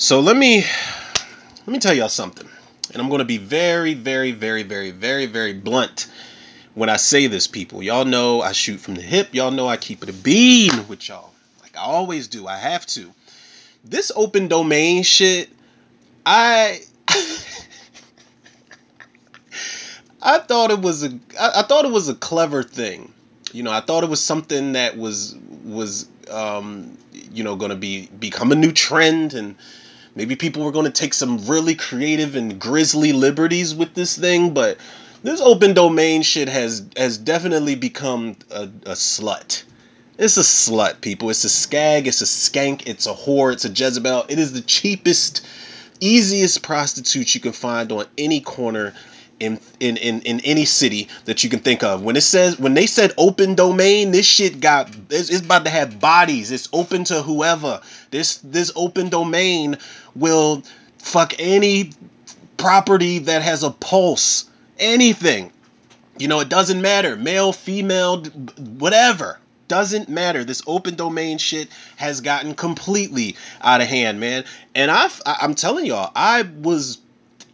So let me let me tell y'all something. And I'm going to be very very very very very very blunt when I say this people. Y'all know I shoot from the hip. Y'all know I keep it a bean with y'all. Like I always do. I have to. This open domain shit I I thought it was a I, I thought it was a clever thing. You know, I thought it was something that was was um, you know going to be become a new trend and maybe people were going to take some really creative and grisly liberties with this thing, but this open domain shit has has definitely become a, a slut. It's a slut, people. It's a skag, it's a skank, it's a whore, it's a Jezebel. It is the cheapest, easiest prostitute you can find on any corner in, in in in any city that you can think of. When it says when they said open domain, this shit got it's, it's about to have bodies. It's open to whoever. This this open domain will fuck any property that has a pulse. Anything. You know, it doesn't matter. Male, female, whatever. Doesn't matter. This open domain shit has gotten completely out of hand, man. And I- I'm telling y'all, I was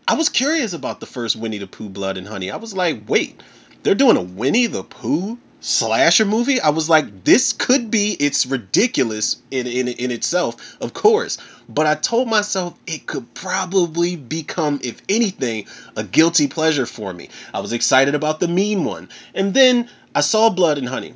I was curious about the first Winnie the Pooh Blood and Honey. I was like, wait, they're doing a Winnie the Pooh slasher movie? I was like, this could be it's ridiculous in in, in itself, of course. But I told myself it could probably become, if anything, a guilty pleasure for me. I was excited about the mean one. And then I saw Blood and Honey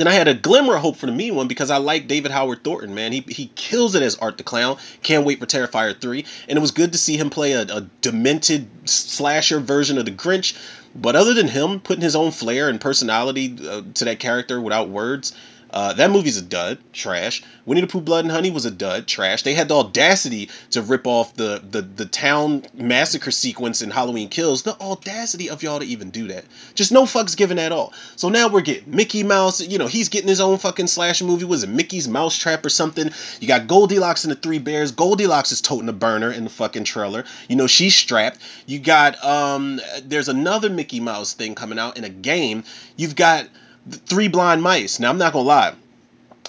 then I had a glimmer of hope for the mean one because I like David Howard Thornton, man. He he kills it as Art the Clown. Can't wait for Terrifier 3. And it was good to see him play a, a demented slasher version of the Grinch. But other than him putting his own flair and personality uh, to that character without words, uh, that movie's a dud, trash. Winnie the Pooh Blood and Honey was a dud, trash. They had the audacity to rip off the the the town massacre sequence in Halloween Kills. The audacity of y'all to even do that. Just no fucks given at all. So now we're getting Mickey Mouse. You know he's getting his own fucking slash movie. Was it Mickey's Mousetrap or something? You got Goldilocks and the Three Bears. Goldilocks is toting a burner in the fucking trailer. You know she's strapped. You got um. There's another Mickey Mouse thing coming out in a game. You've got Three Blind Mice. Now I'm not gonna lie.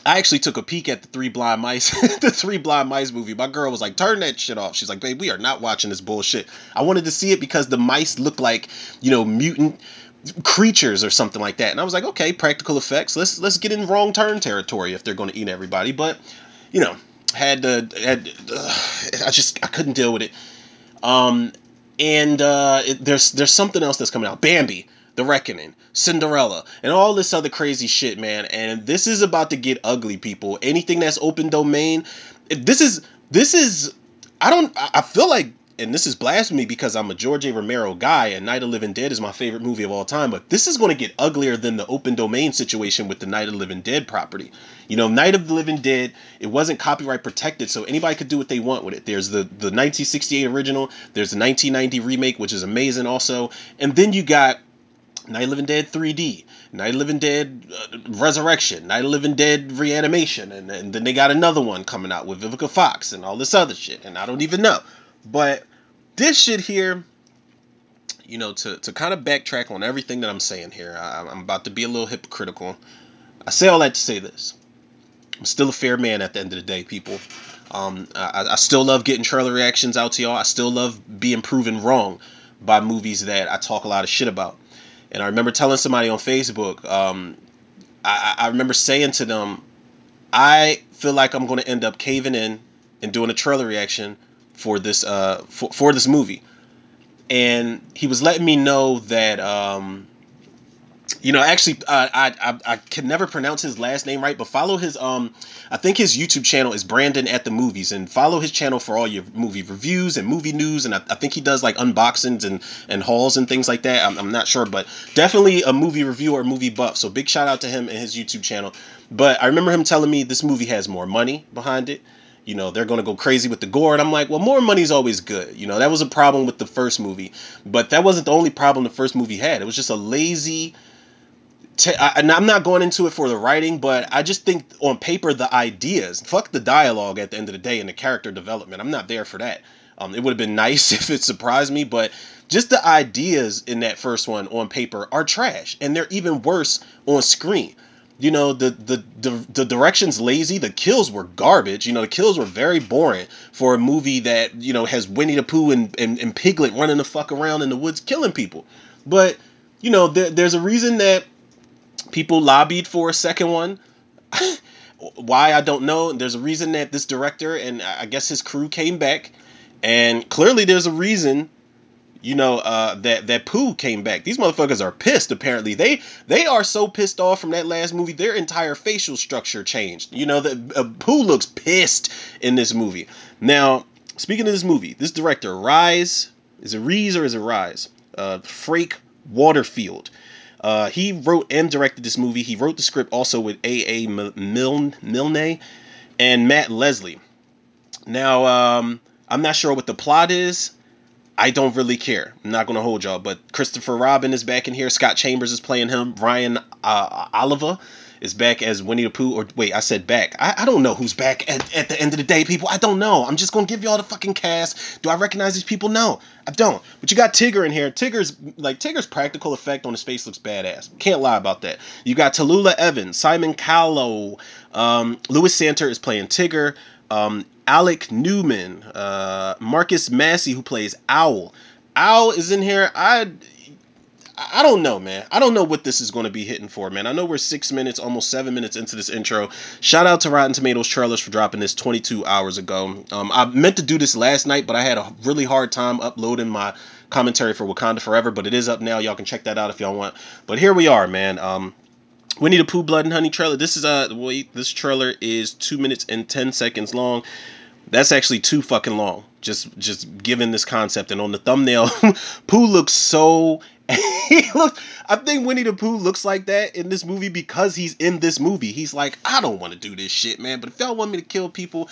I actually took a peek at the Three Blind Mice, the Three Blind Mice movie. My girl was like, "Turn that shit off." She's like, "Babe, we are not watching this bullshit." I wanted to see it because the mice look like, you know, mutant creatures or something like that. And I was like, "Okay, practical effects. Let's let's get in wrong turn territory if they're going to eat everybody." But, you know, had to had uh, I just I couldn't deal with it. Um, and uh, it, there's there's something else that's coming out. Bambi. The Reckoning, Cinderella, and all this other crazy shit, man. And this is about to get ugly, people. Anything that's open domain, this is this is. I don't. I feel like, and this is blasphemy because I'm a George A. Romero guy, and Night of Living Dead is my favorite movie of all time. But this is going to get uglier than the open domain situation with the Night of the Living Dead property. You know, Night of the Living Dead, it wasn't copyright protected, so anybody could do what they want with it. There's the the 1968 original, there's the 1990 remake, which is amazing also, and then you got Night of Living Dead 3D, Night of Living Dead uh, Resurrection, Night of Living Dead Reanimation, and, and then they got another one coming out with Vivica Fox and all this other shit, and I don't even know. But this shit here, you know, to, to kind of backtrack on everything that I'm saying here, I, I'm about to be a little hypocritical. I say all that to say this. I'm still a fair man at the end of the day, people. Um, I, I still love getting trailer reactions out to y'all. I still love being proven wrong by movies that I talk a lot of shit about. And I remember telling somebody on Facebook, um, I, I remember saying to them, I feel like I'm going to end up caving in and doing a trailer reaction for this uh for, for this movie. And he was letting me know that um you know, actually, uh, I, I I can never pronounce his last name right, but follow his um, I think his YouTube channel is Brandon at the Movies, and follow his channel for all your movie reviews and movie news, and I, I think he does like unboxings and and hauls and things like that. I'm, I'm not sure, but definitely a movie review or movie buff. So big shout out to him and his YouTube channel. But I remember him telling me this movie has more money behind it. You know, they're going to go crazy with the gore. And I'm like, well, more money's always good. You know, that was a problem with the first movie. But that wasn't the only problem the first movie had. It was just a lazy, and I'm not going into it for the writing, but I just think on paper the ideas, fuck the dialogue at the end of the day and the character development. I'm not there for that. Um, it would have been nice if it surprised me, but just the ideas in that first one on paper are trash, and they're even worse on screen. you know the, the the the direction's lazy the kills were garbage you know the kills were very boring for a movie that you know has winnie the pooh and, and, and piglet running the fuck around in the woods killing people but you know there, there's a reason that people lobbied for a second one why i don't know there's a reason that this director and i guess his crew came back and clearly there's a reason you know uh, that that Pooh came back. These motherfuckers are pissed. Apparently, they they are so pissed off from that last movie. Their entire facial structure changed. You know, the uh, Pooh looks pissed in this movie. Now, speaking of this movie, this director Rise is it Rees or is it Rise? Uh, Frake Waterfield. Uh, he wrote and directed this movie. He wrote the script also with A. A. Milne, Milne and Matt Leslie. Now, um, I'm not sure what the plot is. I don't really care. I'm not gonna hold y'all, but Christopher Robin is back in here. Scott Chambers is playing him. Ryan uh, Oliver is back as Winnie the Pooh. Or wait, I said back. I, I don't know who's back at, at the end of the day, people. I don't know. I'm just gonna give y'all the fucking cast. Do I recognize these people? No, I don't. But you got Tigger in here. Tigger's like Tigger's practical effect on his face looks badass. Can't lie about that. You got Tallulah Evans, Simon Callow, um, Lewis Santer is playing Tigger. Um, Alec Newman, uh, Marcus Massey, who plays Owl. Owl is in here. I I don't know, man. I don't know what this is going to be hitting for, man. I know we're six minutes, almost seven minutes into this intro. Shout out to Rotten Tomatoes trailers for dropping this 22 hours ago. Um, I meant to do this last night, but I had a really hard time uploading my commentary for Wakanda Forever. But it is up now. Y'all can check that out if y'all want. But here we are, man. Um, Winnie the Pooh Blood and Honey trailer. This is a uh, wait. This trailer is two minutes and ten seconds long. That's actually too fucking long. Just just given this concept and on the thumbnail, Pooh looks so he looks I think Winnie the Pooh looks like that in this movie because he's in this movie. He's like, I don't want to do this shit, man. But if y'all want me to kill people,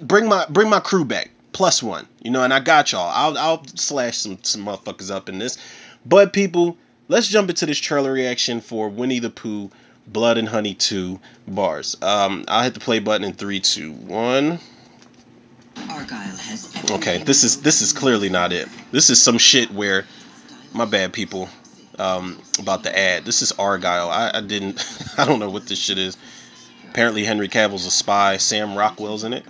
bring my bring my crew back. Plus one. You know, and I got y'all. I'll I'll slash some some motherfuckers up in this. But people, let's jump into this trailer reaction for Winnie the Pooh Blood and Honey 2 bars. Um, I'll hit the play button in 3, 2, 1. Okay, this is this is clearly not it. This is some shit where my bad people um, about the ad. This is Argylle. I, I didn't I don't know what this shit is. Apparently Henry Cavill's a spy. Sam Rockwell's in it.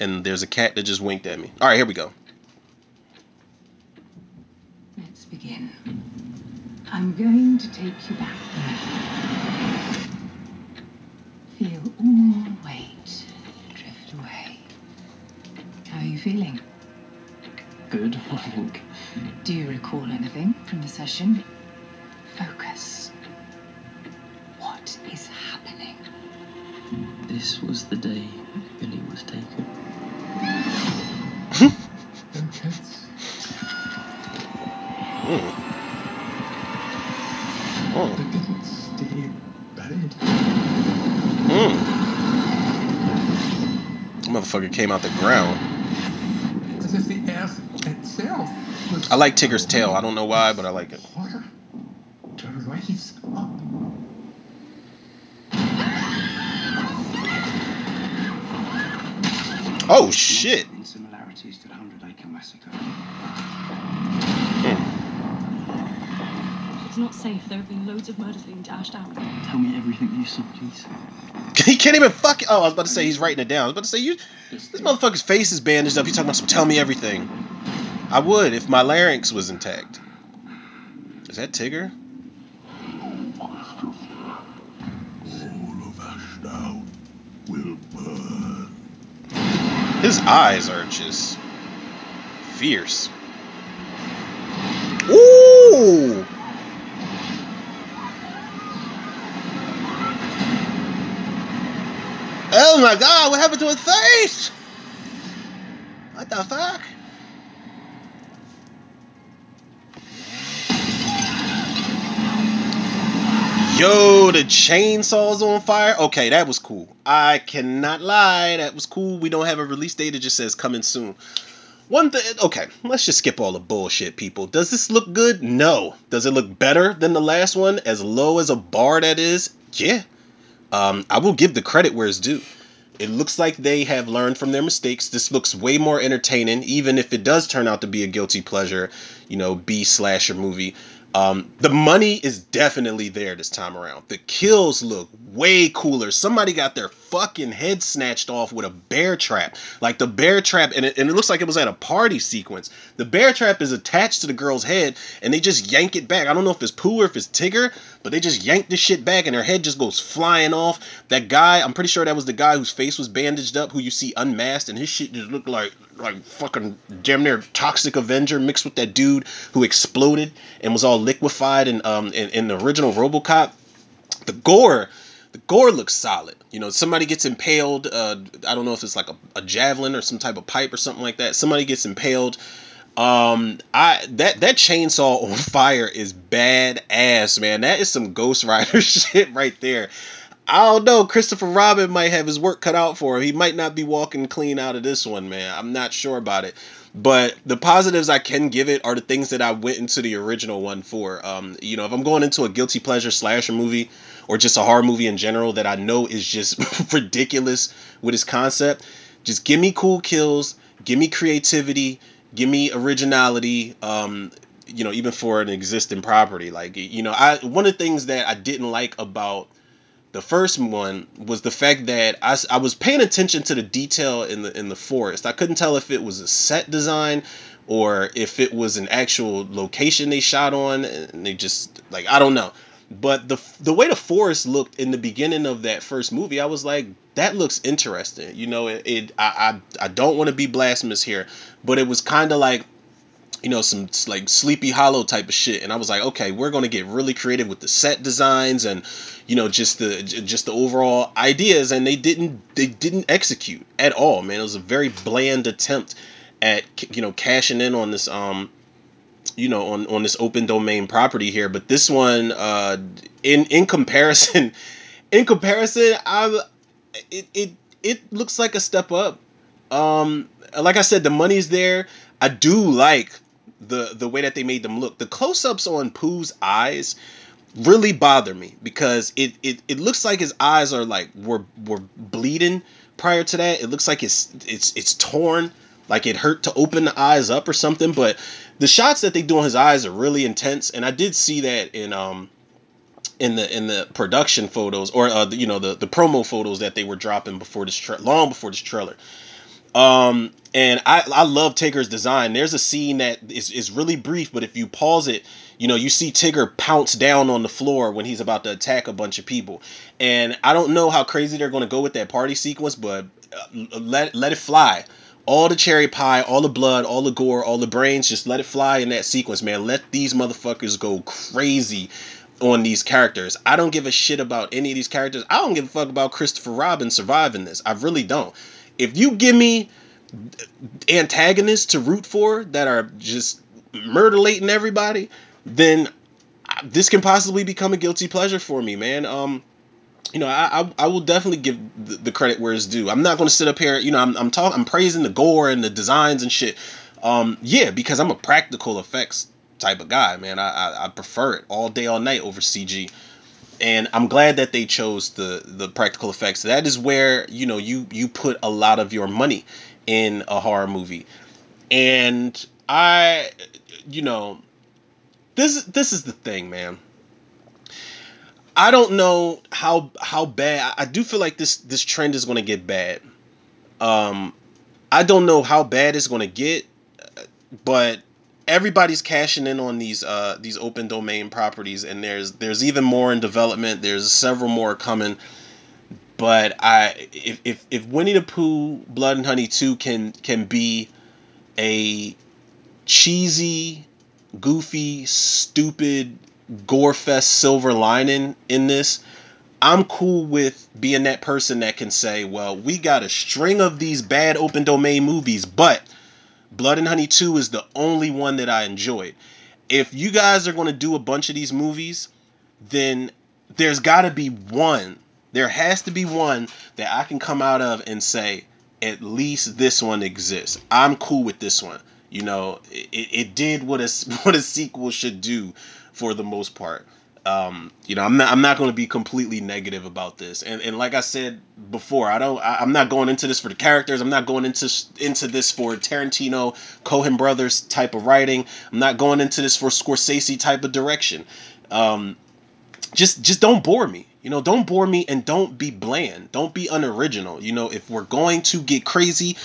And there's a cat that just winked at me. All right, here we go. Let's begin. I'm going to take you back. there. Feel all weight drift away. How are you feeling? Good, I think. Do you recall anything from the session? Focus. What is happening? This was the day Billy was taken. Mm. Oh. They didn't stay buried. Mm. Motherfucker came out the ground. As if the earth itself was. I like Tigger's tail. I don't know why, but I like it. Water to rise up. Oh shit. In similarities to the Hundred Acre Massacre. It's not safe. There have been loads of murders being dashed out. Tell me everything you saw, please. He can't even fuck. It. Oh, I was about to say he's writing it down. I was about to say you. This motherfucker's face is bandaged up. He's talking about some. Tell me everything. I would if my larynx was intact. Is that Tigger? His eyes are just fierce. Ooh! Oh my god, what happened to his face? What the fuck? Yo, the chainsaw's on fire. Okay, that was cool. I cannot lie, that was cool. We don't have a release date. It just says coming soon. One thing. Okay, let's just skip all the bullshit, people. Does this look good? No. Does it look better than the last one? As low as a bar that is? Yeah. Um, I will give the credit where it's due. It looks like they have learned from their mistakes. This looks way more entertaining, even if it does turn out to be a guilty pleasure, you know, B slasher movie. Um, the money is definitely there this time around. The kills look way cooler. Somebody got their fucking head snatched off with a bear trap. Like the bear trap, and it, and it looks like it was at a party sequence. The bear trap is attached to the girl's head, and they just yank it back. I don't know if it's Pooh or if it's Tigger, but they just yank the shit back, and her head just goes flying off. That guy, I'm pretty sure that was the guy whose face was bandaged up, who you see unmasked, and his shit just looked like like fucking damn near toxic Avenger mixed with that dude who exploded and was all liquefied in um in, in the original RoboCop. The gore, the gore looks solid. You know, somebody gets impaled. Uh, I don't know if it's like a, a javelin or some type of pipe or something like that. Somebody gets impaled. Um, I that that chainsaw on fire is bad ass, man. That is some Ghost Rider shit right there. I don't know. Christopher Robin might have his work cut out for him. He might not be walking clean out of this one, man. I'm not sure about it. But the positives I can give it are the things that I went into the original one for. Um, you know, if I'm going into a guilty pleasure slasher movie or just a horror movie in general that I know is just ridiculous with its concept, just give me cool kills, give me creativity, give me originality. Um, you know, even for an existing property, like you know, I one of the things that I didn't like about the first one was the fact that I, I was paying attention to the detail in the in the forest. I couldn't tell if it was a set design or if it was an actual location they shot on and they just like I don't know. But the the way the forest looked in the beginning of that first movie, I was like, that looks interesting. You know, it, it I, I I don't want to be blasphemous here, but it was kind of like you know some like sleepy hollow type of shit. And i was like okay we're going to get really creative with the set designs and you know just the just the overall ideas. And they didn't they didn't execute at all man. It was a very bland attempt at you know cashing in on this um you know on on this open domain property here. But this one uh in in comparison in comparison i it it it looks like a step up. Um like i said the money's there. I do like the the way that they made them look. The close-ups on Pooh's eyes really bother me because it, it it looks like his eyes are like were were bleeding prior to that. It looks like it's it's it's torn, like it hurt to open the eyes up or something. But the shots that they do on his eyes are really intense, and I did see that in um in the in the production photos or uh, you know the the promo photos that they were dropping before this tra- long before this trailer. Um, and I I love Tigger's design. There's a scene that is is really brief, but if you pause it, you know you see Tigger pounce down on the floor when he's about to attack a bunch of people. And I don't know how crazy they're going to go with that party sequence, but uh, let let it fly. All the cherry pie, all the blood, all the gore, all the brains, just let it fly in that sequence, man. Let these motherfuckers go crazy on these characters. I don't give a shit about any of these characters. I don't give a fuck about Christopher Robin surviving this. I really don't. If you give me antagonists to root for that are just murderating everybody, then this can possibly become a guilty pleasure for me, man. Um, you know, I, I, I will definitely give the, the, credit where it's due. I'm not going to sit up here, you know, I'm I'm talking, I'm praising the gore and the designs and shit. Um, yeah, because I'm a practical effects type of guy, man. I, I, I prefer it all day, all night over CG and I'm glad that they chose the the practical effects. That is where you know you you put a lot of your money in a horror movie, and I, you know, this is this is the thing, man. I don't know how how bad. I do feel like this this trend is going to get bad. Um, I don't know how bad it's going to get, but everybody's cashing in on these uh these open domain properties and there's there's even more in development. There's several more coming. But i if if, if winnie the pooh blood and honey 2 can can be a cheesy goofy stupid gore fest silver lining in this i'm cool with being that person that can say well we got a string of these bad open domain movies but Blood and Honey 2 is the only one that I enjoyed. If you guys are going to do a bunch of these movies, then there's got to be one. There has to be one that I can come out of and say, at least this one exists. I'm cool with this one. You know, it, it did what a what a sequel should do for the most part. Um, you know, I'm not I'm not going to be completely negative about this. And and like I said before, I don't I, I'm not going into this for the characters. I'm not going into into this for Tarantino, Cohen brothers type of writing. I'm not going into this for Scorsese type of direction. Um, just just don't bore me. You know, don't bore me and don't be bland. Don't be unoriginal. You know, if we're going to get crazy,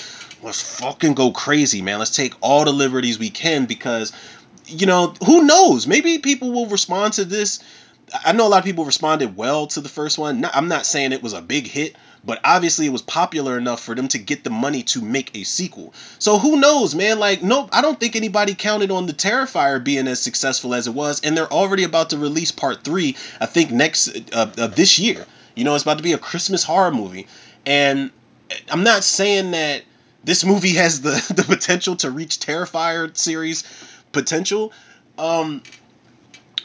let's fucking go crazy, man. Let's take all the liberties we can because you know, who knows? Maybe people will respond to this. I know a lot of people responded well to the first one. I'm not saying it was a big hit, but obviously it was popular enough for them to get the money to make a sequel. So who knows, man? Like, nope, I don't think anybody counted on the Terrifier being as successful as it was, and they're already about to release part three. I think next uh, uh, this year. You know, it's about to be a Christmas horror movie, and I'm not saying that this movie has the the potential to reach Terrifier series potential. Um,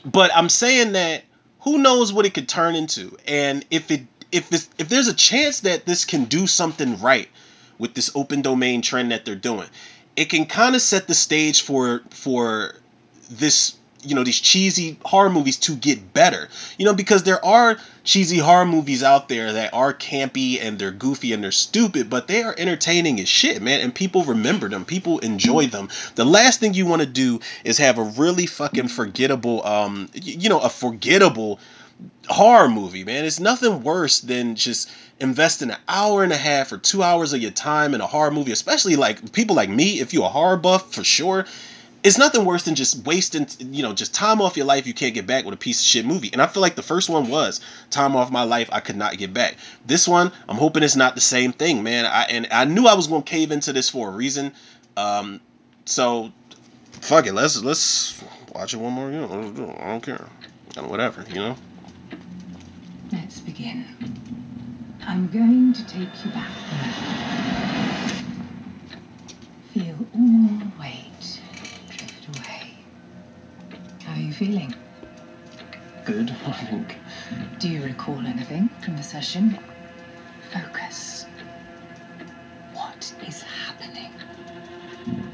but I'm saying that who knows what it could turn into, and if it if this if there's a chance that this can do something right with this open domain trend that they're doing, it can kind of set the stage for for this you know these cheesy horror movies to get better. You know because there are cheesy horror movies out there that are campy and they're goofy and they're stupid but they are entertaining as shit man and people remember them. People enjoy them. The last thing you want to do is have a really fucking forgettable um you know a forgettable horror movie man. It's nothing worse than just investing an hour and a half or two hours of your time in a horror movie especially like people like me if you're a horror buff for sure it's nothing worse than just wasting you know just time off your life you can't get back with a piece of shit movie. And i feel like the first one was time off my life i could not get back. This one i'm hoping it's not the same thing man. I and i knew i was going to cave into this for a reason. Um so fuck it. Let's let's watch it one more you know i don't care. Whatever you know? Let's begin. I'm going to take you back. Feel all the weight How are you feeling? Good, I think. Do you recall anything from the session? Focus. What is happening?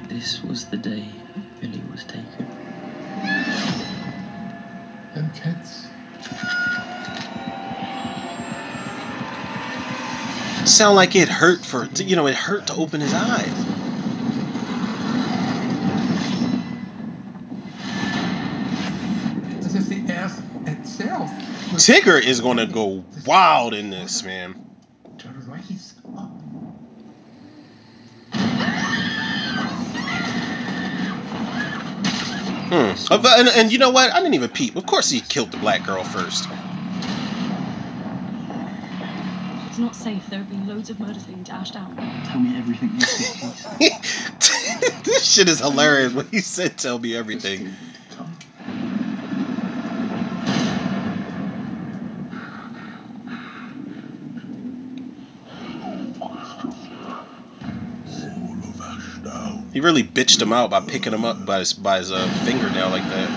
This was the day Billy was taken. Them kids. sound like it hurt for you know it hurt to open his eyes As if the earth itself was tigger is going to go wild in this man to rise up. Hmm. Uh, And, and you know what? I didn't even peep. Of course, he killed the black girl first. It's not safe. There have been loads of murders being dashed out. Tell me everything you see, please. this shit is hilarious when he said, "Tell me everything." He really bitched him out by picking him up by his by his uh, fingernail like that.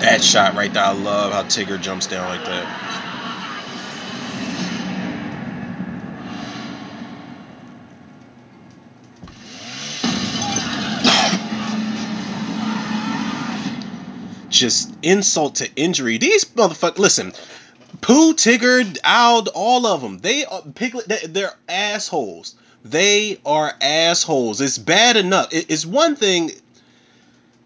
That shot right there, I love how Tigger jumps down like that. Just insult to injury. These motherfuckers. Listen, Pooh, Tigger, Owl, all of them. They are Piglet. They, they're assholes. They are assholes. It's bad enough. It- it's one thing.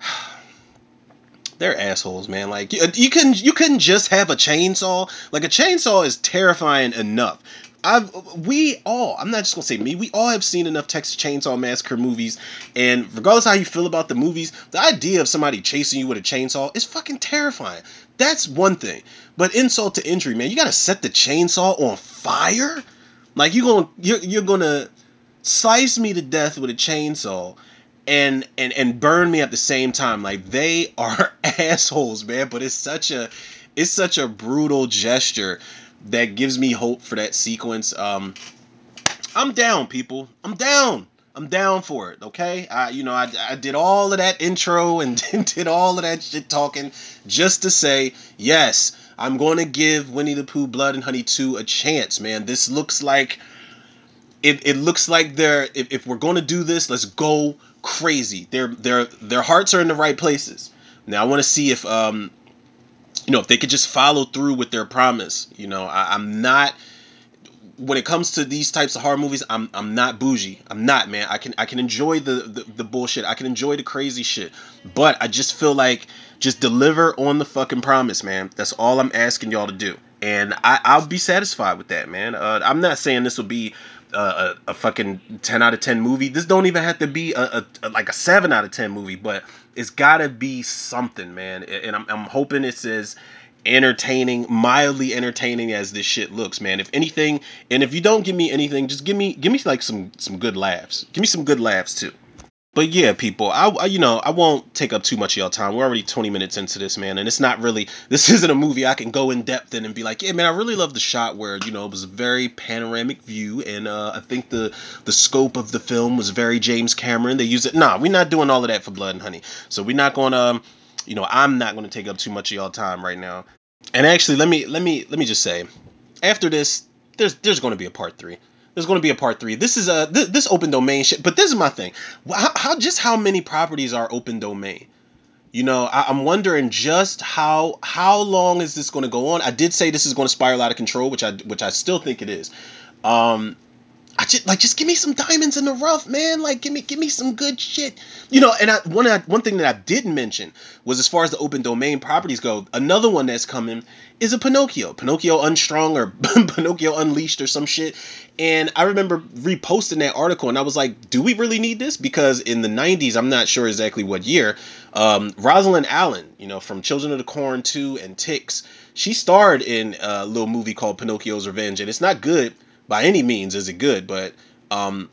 They're assholes, man. Like you, can you couldn't just have a chainsaw. Like a chainsaw is terrifying enough. I've we all I'm not just gonna say me. We all have seen enough Texas Chainsaw Massacre movies, and regardless how you feel about the movies, the idea of somebody chasing you with a chainsaw is fucking terrifying. That's one thing. But insult to injury, man. You gotta set the chainsaw on fire. Like you gonna you're, you're gonna slice me to death with a chainsaw and and and burn me at the same time like they are assholes man but it's such a it's such a brutal gesture that gives me hope for that sequence. Um i'm down people. I'm down. I'm down for it okay? I you know i, I did all of that intro and did all of that shit talking just to say yes i'm going to give winnie the pooh blood and honey 2 a chance man. This looks like it, it looks like they're if, if we're going to do this, let's go crazy. Their their their hearts are in the right places. Now I want to see if um you know if they could just follow through with their promise. You know I, I'm not when it comes to these types of horror movies, I'm I'm not bougie. I'm not, man. I can I can enjoy the, the the bullshit. I can enjoy the crazy shit. But I just feel like just deliver on the fucking promise, man. That's all I'm asking y'all to do. And I, I'll be satisfied with that, man. Uh, I'm not saying this will be a, a fucking 10 out of 10 movie. This don't even have to be a, a, a like a 7 out of 10 movie, but it's gotta be something, man. And I'm, I'm hoping it says entertaining, mildly entertaining as this shit looks, man. If anything, and if you don't give me anything, just give me give me like some some good laughs. Give me some good laughs too. But yeah, people, I, I you know I won't take up too much of y'all time. We're already 20 minutes into this, man, and it's not really this isn't a movie I can go in depth in and be like, yeah, man, I really love the shot where you know it was a very panoramic view, and uh, I think the the scope of the film was very James Cameron. They use it. Nah, we're not doing all of that for Blood and Honey, so we're not gonna. Um, you know, I'm not going to take up too much of y'all time right now. And actually, let me let me let me just say, after this, there's there's going to be a part three. There's going to be a part three. This is a this, this open domain shit. But this is my thing. How, how just how many properties are open domain? You know, I, I'm wondering just how how long is this going to go on? I did say this is going to spiral out of control, which I which I still think it is. Um, just like just give me some diamonds in the rough, man. Like give me give me some good shit. You know, and I, one I, one thing that I didn't mention was as far as the open domain properties go, another one that's coming is a Pinocchio, Pinocchio Unstrung or Pinocchio Unleashed or some shit. And I remember reposting that article, and I was like, do we really need this? Because in the '90s, I'm not sure exactly what year, um, Rosalind Allen, you know, from Children of the Corn 2 and Ticks, she starred in a little movie called Pinocchio's Revenge, and it's not good by any means is it good, but um,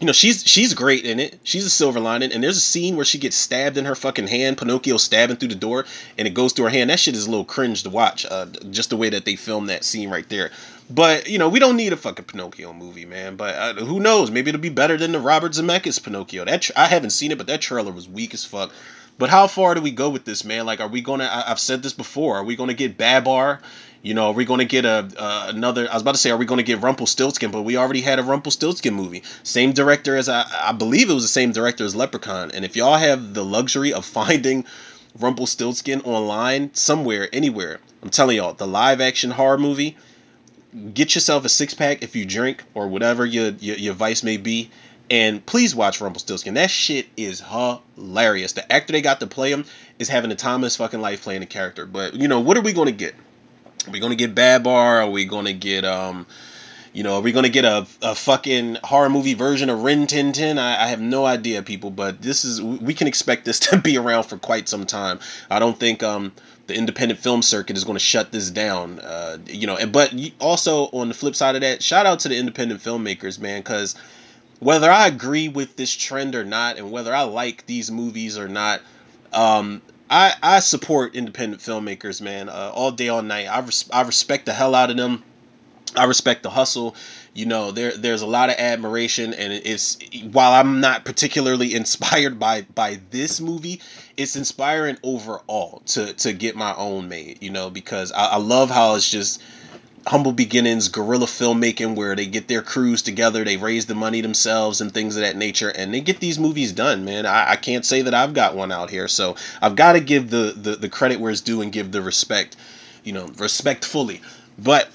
you know she's she's great in it. She's a silver lining, and there's a scene where she gets stabbed in her fucking hand. Pinocchio stabbing through the door, and it goes through her hand. That shit is a little cringe to watch. Uh, just the way that they filmed that scene right there. But you know we don't need a fucking Pinocchio movie, man. But uh, who knows? Maybe it'll be better than the Robert Zemeckis Pinocchio. That tra- I haven't seen it, but that trailer was weak as fuck. But how far do we go with this, man? Like, are we gonna? I, I've said this before. Are we gonna get Babar? You know, are we going to get a uh, another? I was about to say, are we going to get Rumpelstiltskin? But we already had a Rumpelstiltskin movie. Same director as I, I believe it was the same director as Leprechaun. And if y'all have the luxury of finding Rumpelstiltskin online somewhere, anywhere, I'm telling y'all, the live action horror movie. Get yourself a six pack if you drink or whatever your, your your vice may be, and please watch Rumpelstiltskin. That shit is hilarious. The actor they got to play him is having the time of his fucking life playing the character. But you know, what are we going to get? Are we gonna get Babar? Are we gonna get um, you know, are we gonna get a, a fucking horror movie version of Rin Tin Tin? I, I have no idea, people. But this is we can expect this to be around for quite some time. I don't think um the independent film circuit is going to shut this down. Uh, you know, and but also on the flip side of that, shout out to the independent filmmakers, man, because whether I agree with this trend or not, and whether I like these movies or not, um, I I support independent filmmakers, man, uh, all day, all night. I res- I respect the hell out of them. I respect the hustle. You know, there there's a lot of admiration, and it's while I'm not particularly inspired by by this movie, it's inspiring overall to to get my own made. You know, because I, I love how it's just humble beginnings guerrilla filmmaking where they get their crews together they raise the money themselves and things of that nature and they get these movies done man. I, I can't say that i've got one out here so i've got to give the, the the credit where it's due and give the respect you know respectfully but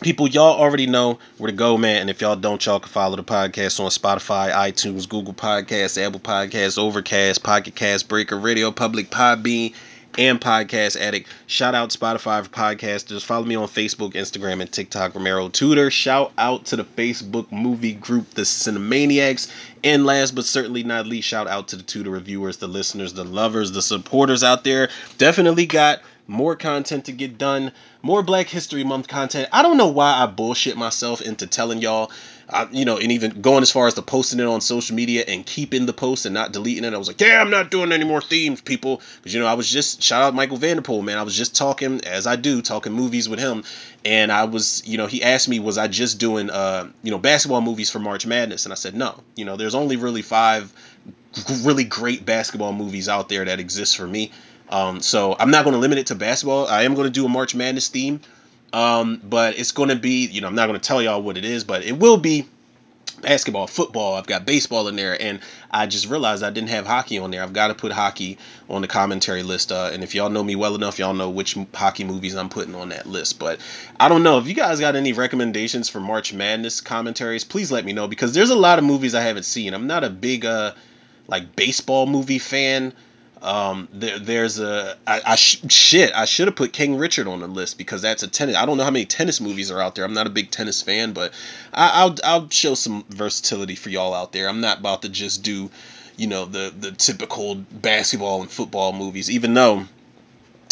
people y'all already know where to go man and if y'all don't y'all can follow the podcast on spotify itunes google podcasts apple podcasts overcast pocket cast breaker radio public podbean and Podcast Addict. Shout out Spotify for podcasters. Follow me on Facebook, Instagram, and TikTok, Romero Tudor. Shout out to the Facebook movie group, The Cinemaniacs. And last but certainly not least, shout out to the Tudor reviewers, the listeners, the lovers, the supporters out there. Definitely got more content to get done, more Black History Month content. I don't know why I bullshit myself into telling y'all I, you know, and even going as far as to posting it on social media and keeping the post and not deleting it. I was like, yeah, I'm not doing any more themes, people. Because, you know, I was just, shout out Michael Vanderpool, man. I was just talking, as I do, talking movies with him. And I was, you know, he asked me, was I just doing, uh, you know, basketball movies for March Madness? And I said, no. You know, there's only really five really great basketball movies out there that exist for me. Um, so I'm not going to limit it to basketball. I am going to do a March Madness theme. Um, but it's going to be, you know, I'm not going to tell y'all what it is, but it will be basketball, football. I've got baseball in there, and I just realized I didn't have hockey on there. I've got to put hockey on the commentary list. Uh, and if y'all know me well enough, y'all know which hockey movies I'm putting on that list. But I don't know if you guys got any recommendations for March Madness commentaries. Please let me know because there's a lot of movies I haven't seen. I'm not a big uh like baseball movie fan. Um, there, there's a I, I sh- shit. I should have put King Richard on the list because that's a tennis. I don't know how many tennis movies are out there. I'm not a big tennis fan, but I, I'll I'll show some versatility for y'all out there. I'm not about to just do, you know, the the typical basketball and football movies. Even though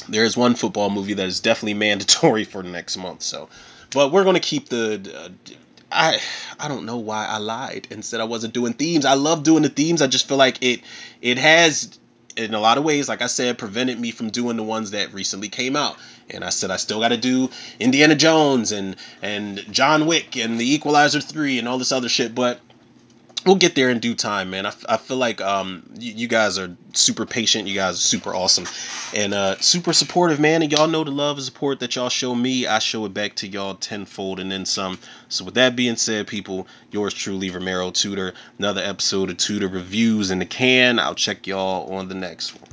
there is one football movie that is definitely mandatory for next month. So, but we're gonna keep the. Uh, I I don't know why I lied and said I wasn't doing themes. I love doing the themes. I just feel like it it has in a lot of ways, like I said, prevented me from doing the ones that recently came out. And I said I still got to do Indiana Jones and and John Wick and The Equalizer three and all this other shit. But we'll get there in due time, man. I, I feel like um you, you guys are super patient. You guys are super awesome and uh super supportive, man. And y'all know the love and support that y'all show me, I show it back to y'all tenfold and then some. So with that being said, people, yours truly, Romero Tudor. Another episode of Tudor Reviews in the can. I'll check y'all on the next one.